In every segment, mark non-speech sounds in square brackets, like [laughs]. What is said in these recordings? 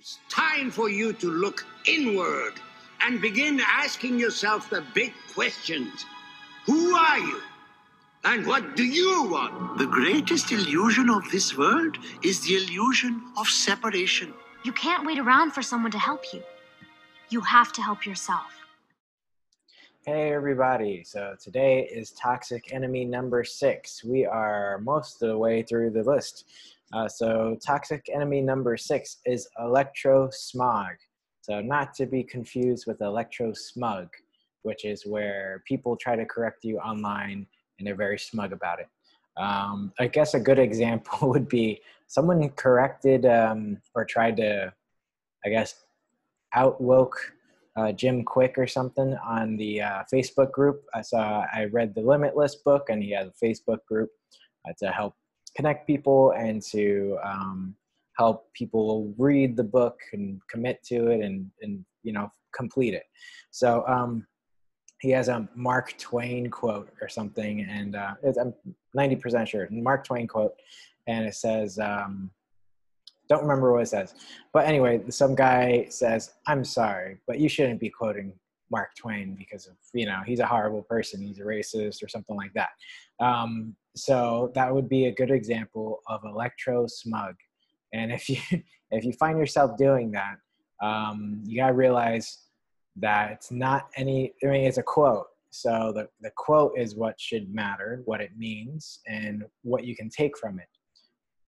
It's time for you to look inward and begin asking yourself the big questions. Who are you? And what do you want? The greatest illusion of this world is the illusion of separation. You can't wait around for someone to help you. You have to help yourself. Hey everybody, so today is toxic enemy number six. We are most of the way through the list. Uh, so toxic enemy number six is electrosmog. So not to be confused with electrosmug, which is where people try to correct you online and they're very smug about it. Um, I guess a good [laughs] example would be someone corrected um, or tried to, I guess, outwoke uh, Jim Kwik or something on the uh, Facebook group. I saw I read the Limitless book, and he has a Facebook group uh, to help connect people and to um, help people read the book and commit to it and and you know complete it. So um, he has a Mark Twain quote or something, and uh, I'm 90% sure Mark Twain quote, and it says. Um, don't remember what it says. But anyway, some guy says, I'm sorry, but you shouldn't be quoting Mark Twain because of, you know, he's a horrible person, he's a racist or something like that. Um, so that would be a good example of electro smug. And if you [laughs] if you find yourself doing that, um, you gotta realize that it's not any. I mean, it's a quote. So the the quote is what should matter, what it means, and what you can take from it.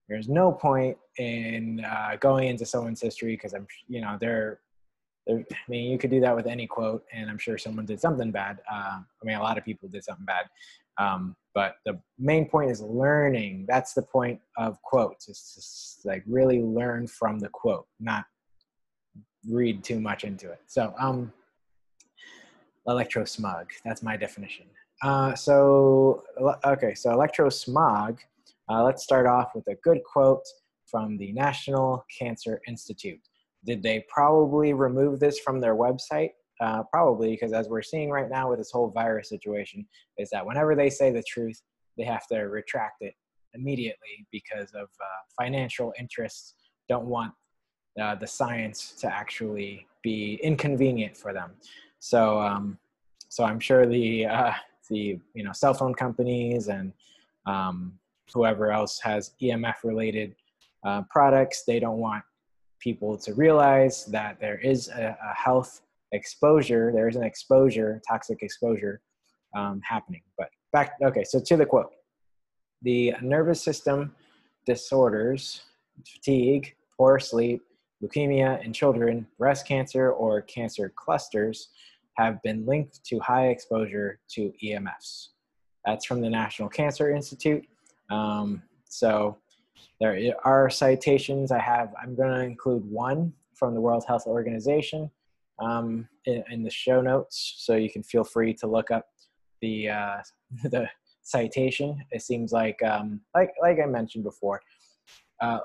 There's no point in uh, going into someone's history because I'm, you know, they're, I mean, you could do that with any quote, and I'm sure someone did something bad. Uh, I mean, a lot of people did something bad. Um, but the main point is learning. That's the point of quotes. It's just like really learn from the quote, not read too much into it. So, um, electro smog. That's my definition. Uh, so, okay, so electro smog. Uh, let's start off with a good quote from the National Cancer Institute. Did they probably remove this from their website? Uh, probably because as we're seeing right now with this whole virus situation, is that whenever they say the truth, they have to retract it immediately because of uh, financial interests don't want uh, the science to actually be inconvenient for them. So, um, so I'm sure the uh, the you know cell phone companies and um, whoever else has EMF related uh, products, they don't want people to realize that there is a, a health exposure, there is an exposure, toxic exposure um, happening. But back, okay, so to the quote the nervous system disorders, fatigue, poor sleep, leukemia in children, breast cancer, or cancer clusters have been linked to high exposure to EMFs. That's from the National Cancer Institute. Um, so there are citations I have. I'm going to include one from the World Health Organization um, in, in, the show notes, so you can feel free to look up the uh, [laughs] the citation. It seems like um, like like I mentioned before. Uh,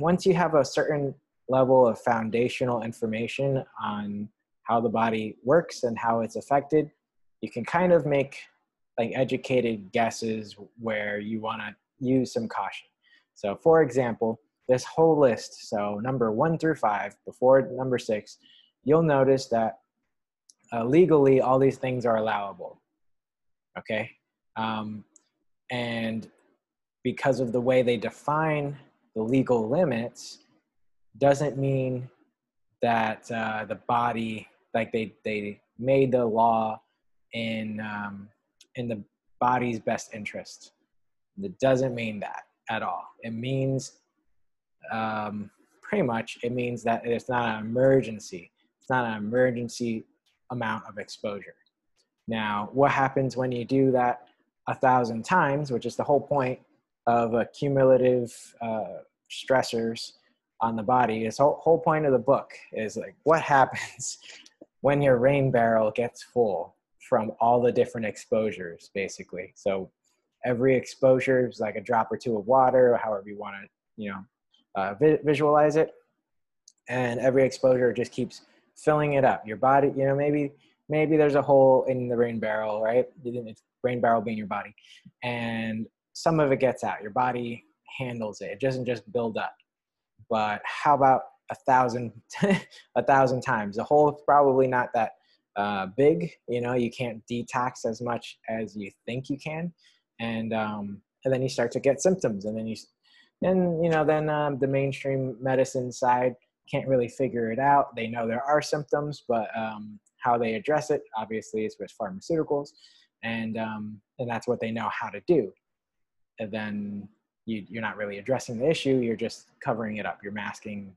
once you have a certain level of foundational information on how the body works and how it's affected, you can kind of make like educated guesses where you want to use some caution. So, for example, this whole list, so number one through five, before number six, you'll notice that uh, legally all these things are allowable. Okay? Um, and because of the way they define the legal limits, doesn't mean that uh, the body, like they, they made the law in, um, in the body's best interest. It doesn't mean that at all. It means um, pretty much it means that it's not an emergency. It's not an emergency amount of exposure. Now, what happens when you do that a thousand times, which is the whole point of accumulative uh, stressors on the body? Is whole, whole point of the book is like what [laughs] happens when your rain barrel gets full from all the different exposures, basically. So every exposure is like a drop or two of water, or however you want to, you know, uh, vi- visualize it. And every exposure just keeps filling it up. Your body, you know, maybe maybe there's a hole in the rain barrel, right? It's rain barrel being your body, and some of it gets out. Your body handles it. It doesn't just build up. But how about a thousand [laughs] a thousand times. The hole is probably not that uh, big. You know, you can't detox as much as you think you can, and um, and then you start to get symptoms, and then you and you know then um, the mainstream medicine side can't really figure it out. They know there are symptoms, but um, how they address it obviously is with pharmaceuticals, and um, and that's what they know how to do. And then you, you're not really addressing the issue. You're just covering it up. You're masking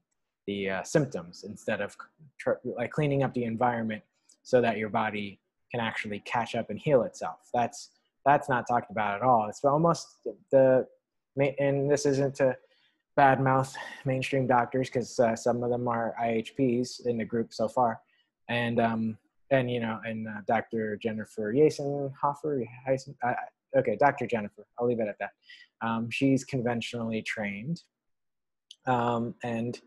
the uh, symptoms instead of tr- like cleaning up the environment so that your body can actually catch up and heal itself. That's that's not talked about at all. It's almost the and this isn't to badmouth mainstream doctors because uh, some of them are IHPs in the group so far, and um, and you know and uh, Dr. Jennifer Yason Hoffer, uh, okay, Dr. Jennifer, I'll leave it at that. Um, she's conventionally trained, um, and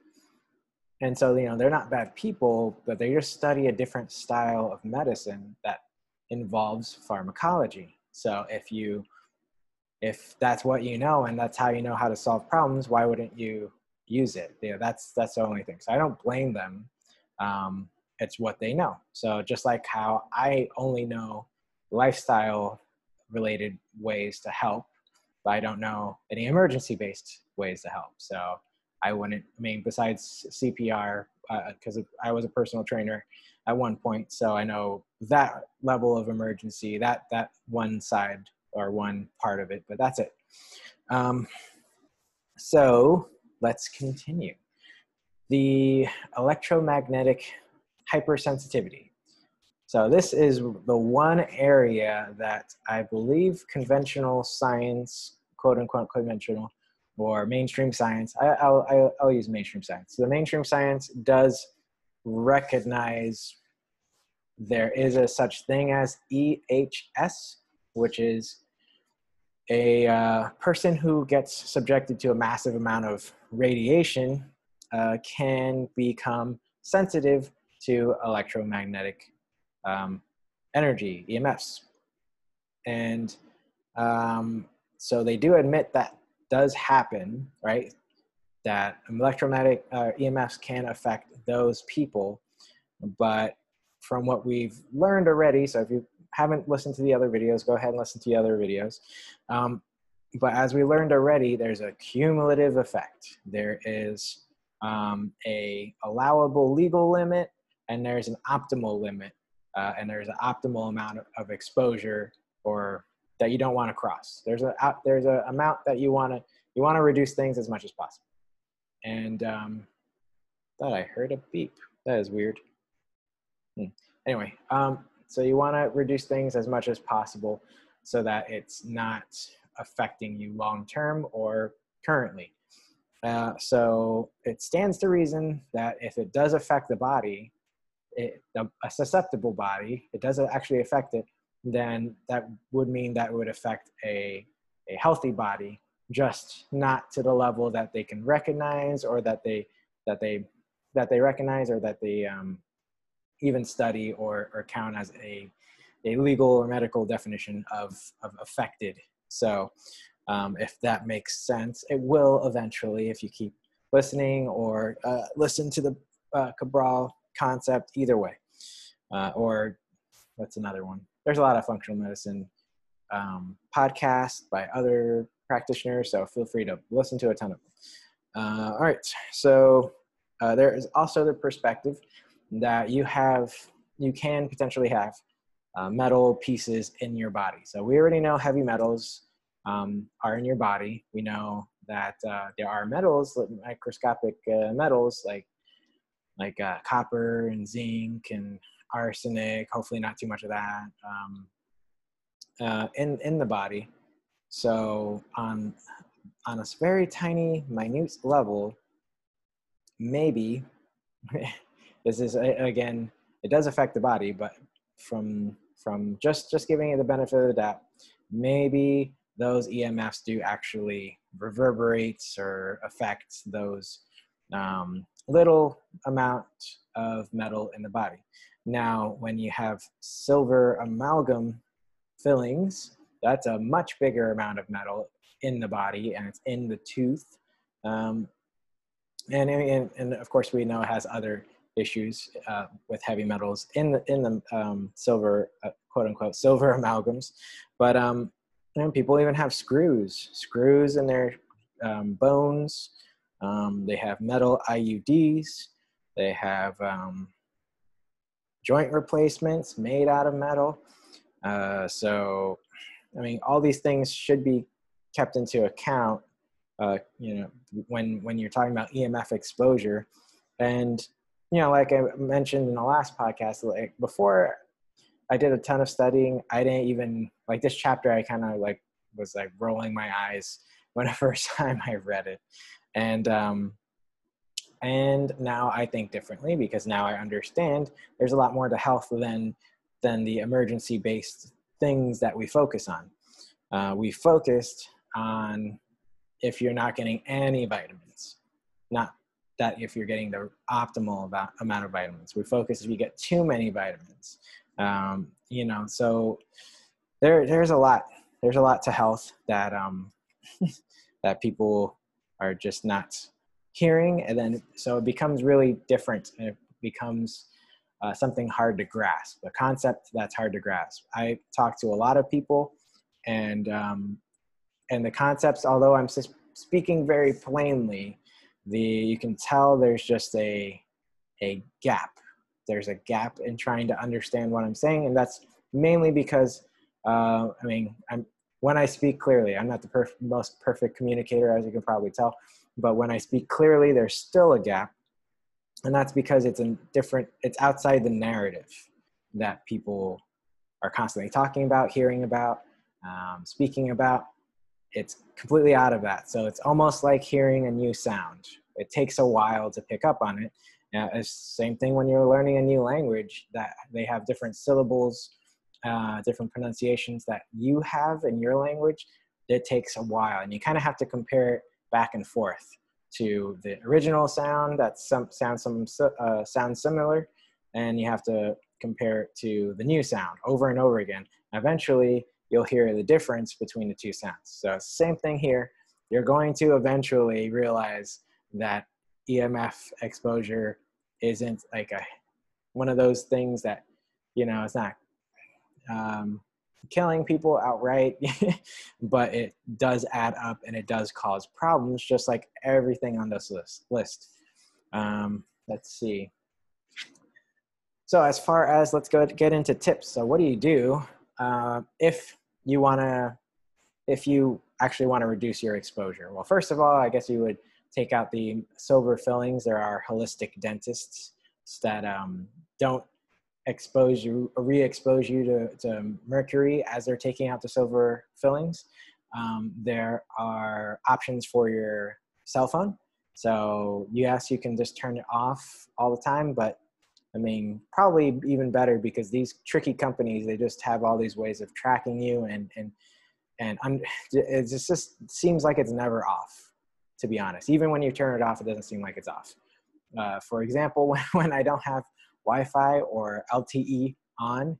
and so you know they're not bad people, but they just study a different style of medicine that involves pharmacology. So if you if that's what you know and that's how you know how to solve problems, why wouldn't you use it? Yeah, that's that's the only thing. So I don't blame them. Um, it's what they know. So just like how I only know lifestyle related ways to help, but I don't know any emergency based ways to help. So I wouldn't. I mean, besides CPR, because uh, I was a personal trainer at one point, so I know that level of emergency, that that one side or one part of it, but that's it. Um, so let's continue. The electromagnetic hypersensitivity. So this is the one area that I believe conventional science, quote unquote conventional, or mainstream science, I, will I'll use mainstream science. So the mainstream science does recognize there is a such thing as EHS, which is a uh, person who gets subjected to a massive amount of radiation uh, can become sensitive to electromagnetic um, energy, EMFs. And um, so they do admit that does happen, right? That electromagnetic uh, EMFs can affect those people. But from what we've learned already, so if you haven't listened to the other videos, go ahead and listen to the other videos. Um, but as we learned already, there's a cumulative effect. There is um, a allowable legal limit, and there's an optimal limit, uh, and there's an optimal amount of, exposure or that you don't want to cross. There's a there's a amount that you want to you want to reduce things as much as possible. And um, thought I heard a beep. That is weird. Hmm. Anyway, um, so you want to reduce things as much as possible so that it's not affecting you long term or currently. Uh, so it stands to reason that if it does affect the body, it, a susceptible body, it doesn't actually affect it, then that would mean that it would affect a, a healthy body, just not to the level that they can recognize or that they that they that they recognize or that they um, even study or, or count as a, a legal or medical definition of, of affected. So um, if that makes sense, it will eventually if you keep listening or uh, listen to the uh, Cabral concept either way. Uh, or what's another one? There's a lot of functional medicine um, podcasts by other practitioners, so feel free to listen to a ton of them. Uh, all right, so uh, there is also the perspective that you have, you can potentially have uh, metal pieces in your body. So we already know heavy metals um, are in your body. We know that uh, there are metals, microscopic uh, metals like like uh, copper and zinc and arsenic. Hopefully, not too much of that um, uh, in in the body. So on on a very tiny, minute level, maybe [laughs] this is again it does affect the body but from from just just giving it the benefit of the doubt maybe those emfs do actually reverberate or affect those um, little amount of metal in the body. Now when you have silver amalgam fillings that's a much bigger amount of metal in the body and it's in the tooth. Um, and, and and of course we know it has other issues uh, with heavy metals in the in the um, silver uh, quote unquote silver [laughs] amalgams, but um, you know, people even have screws, screws in their um, bones. Um, they have metal IUDs. They have um, joint replacements made out of metal. Uh, so, I mean, all these things should be kept into account. Uh, you know, when when you're talking about EMF exposure, and you know, like I mentioned in the last podcast, like before I did a ton of studying, I didn't even like this chapter. I kind of like was like rolling my eyes [laughs] when the first time I read it, and um, and now I think differently because now I understand there's a lot more to health than than the emergency based things that we focus on. Uh, we focused on if you're not getting any vitamins, not that if you're getting the optimal amount of vitamins. We focus if you get too many vitamins. Um, you know, so there there's a lot there's a lot to health that um, [laughs] that people are just not hearing, and then so it becomes really different, and it becomes uh, something hard to grasp, a concept that's hard to grasp. I talk to a lot of people, and um, and the concepts, although I'm speaking very plainly, the you can tell there's just a a gap. There's a gap in trying to understand what I'm saying, and that's mainly because uh, I mean I'm when I speak clearly, I'm not the perf- most perfect communicator, as you can probably tell, but when I speak clearly, there's still a gap, and that's because it's a different. It's outside the narrative that people are constantly talking about, hearing about, um, speaking about it's completely out of that. So it's almost like hearing a new sound. It takes a while to pick up on it. It's same thing when you're learning a new language that they have different syllables, uh, different pronunciations that you have in your language. It takes a while, and you kind of have to compare it back and forth to the original sound that some sounds some uh, sounds similar, and you have to compare it to the new sound over and over again. Eventually, you'll hear the difference between the two sounds. So same thing here. You're going to eventually realize that EMF exposure isn't like a one of those things that you know it's not um, killing people outright, [laughs] but it does add up and it does cause problems, just like everything on this list. List. Um, let's see. So as far as let's go get into tips. So what do you do uh, if you want to if you actually want to reduce your exposure. Well first of all i guess you would take out the silver fillings. There are holistic dentists that um, don't expose you re-expose you to, to mercury as they're taking out the silver fillings. Um, there are options for your cell phone. So yes you can just turn it off all the time but I mean, probably even better because these tricky companies they just have all these ways of tracking you and and and it just, just seems like it's never off. To be honest, even when you turn it off, it doesn't seem like it's off. Uh, for example, [laughs] when, when I don't have Wi-Fi or LTE on,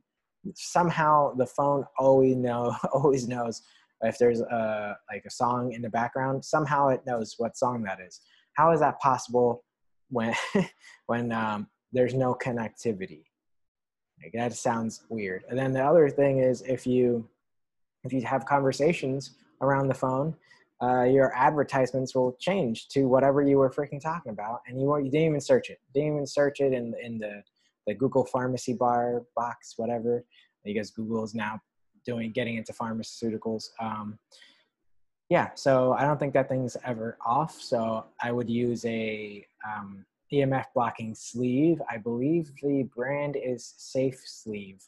somehow the phone always know [laughs] always knows if there's a like a song in the background. Somehow it knows what song that is. How is that possible when [laughs] when um, there's no connectivity. Like that sounds weird. And then the other thing is if you if you have conversations around the phone, uh, your advertisements will change to whatever you were freaking talking about, and you you didn't even search it. Didn't even search it in in the the Google pharmacy bar box, whatever. Because Google is now doing getting into pharmaceuticals. Um, yeah, so I don't think that thing's ever off. So I would use a um, EMF blocking sleeve. I believe the brand is Safe Sleeve.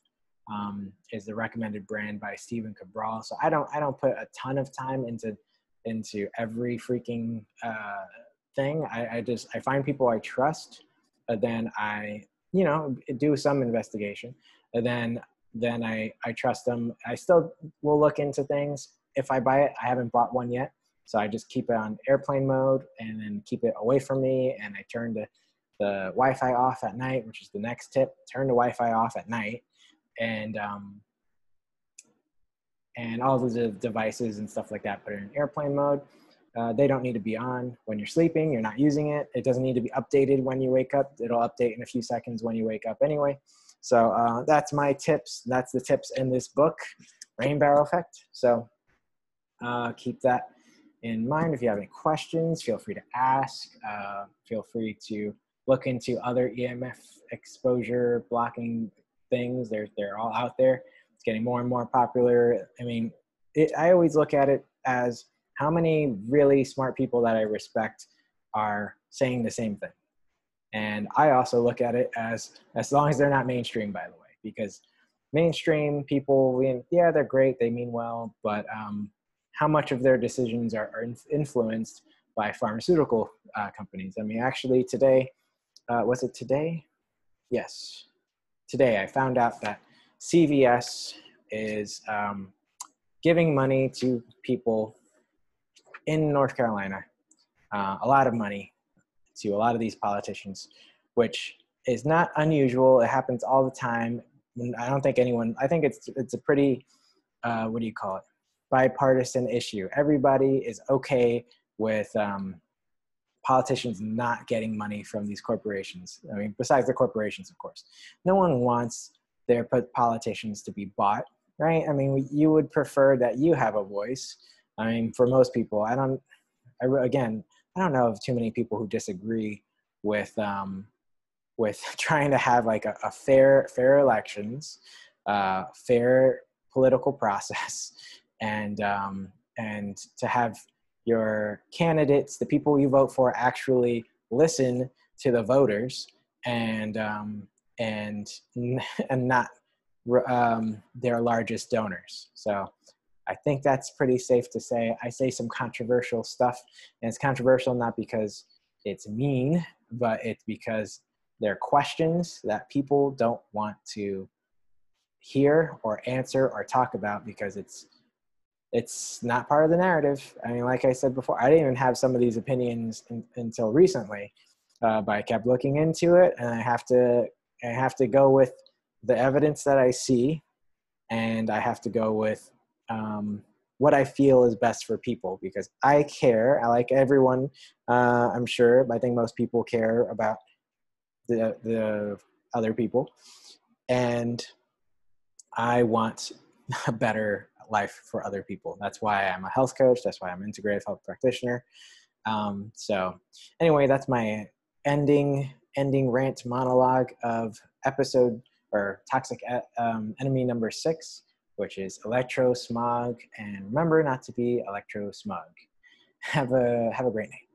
Um, is the recommended brand by Stephen Cabral. So I don't I don't put a ton of time into into every freaking uh, thing. I, I just I find people I trust, and then I you know do some investigation, and then then I I trust them. I still will look into things if I buy it. I haven't bought one yet, so I just keep it on airplane mode and then keep it away from me. And I turn the, the Wi-Fi off at night, which is the next tip. Turn the Wi-Fi off at night, and um, and all the devices and stuff like that put it in airplane mode. Uh, they don't need to be on when you're sleeping. You're not using it. It doesn't need to be updated when you wake up. It'll update in a few seconds when you wake up anyway. So uh, that's my tips. That's the tips in this book, Rain Barrel Effect. So uh, keep that in mind. If you have any questions, feel free to ask. Uh, feel free to look into other EMF exposure blocking things. They're, they're all out there. It's getting more and more popular. I mean, it, I always look at it as how many really smart people that I respect are saying the same thing. And I also look at it as as long as they're not mainstream, by the way, because mainstream people, yeah, they're great, they mean well, but um, how much of their decisions are, are influenced by pharmaceutical uh, companies? I mean, actually, today, uh, was it today? Yes, today I found out that CVS is um, giving money to people in North Carolina, uh, a lot of money to a lot of these politicians, which is not unusual. It happens all the time. I don't think anyone. I think it's it's a pretty uh, what do you call it bipartisan issue. Everybody is okay with um, politicians not getting money from these corporations. I mean, besides the corporations, of course, no one wants their politicians to be bought, right? I mean, you would prefer that you have a voice I mean, for most people, I don't. I, again, I don't know of too many people who disagree with um, with [laughs] trying to have like a, a fair fair elections, uh, fair political process, and um, and to have your candidates, the people you vote for, actually listen to the voters and um, and [laughs] and not um, their largest donors. So I think that's pretty safe to say. I say some controversial stuff, and it's controversial not because it's mean, but it's because there are questions that people don't want to hear or answer or talk about because it's it's not part of the narrative. I mean, like I said before, I didn't even have some of these opinions in, until recently, uh, but I kept looking into it, and I have to I have to go with the evidence that I see, and I have to go with um, what I feel is best for people because I care. I like everyone. Uh, I'm sure. I think most people care about the the other people, and I want [laughs] a better life for other people. That's why I'm a health coach. That's why I'm an integrative health practitioner. Um, so, anyway, that's my ending ending rant monologue of episode or toxic um, enemy number six which is electro smog. And remember not to be electro smug. Have a have a great night.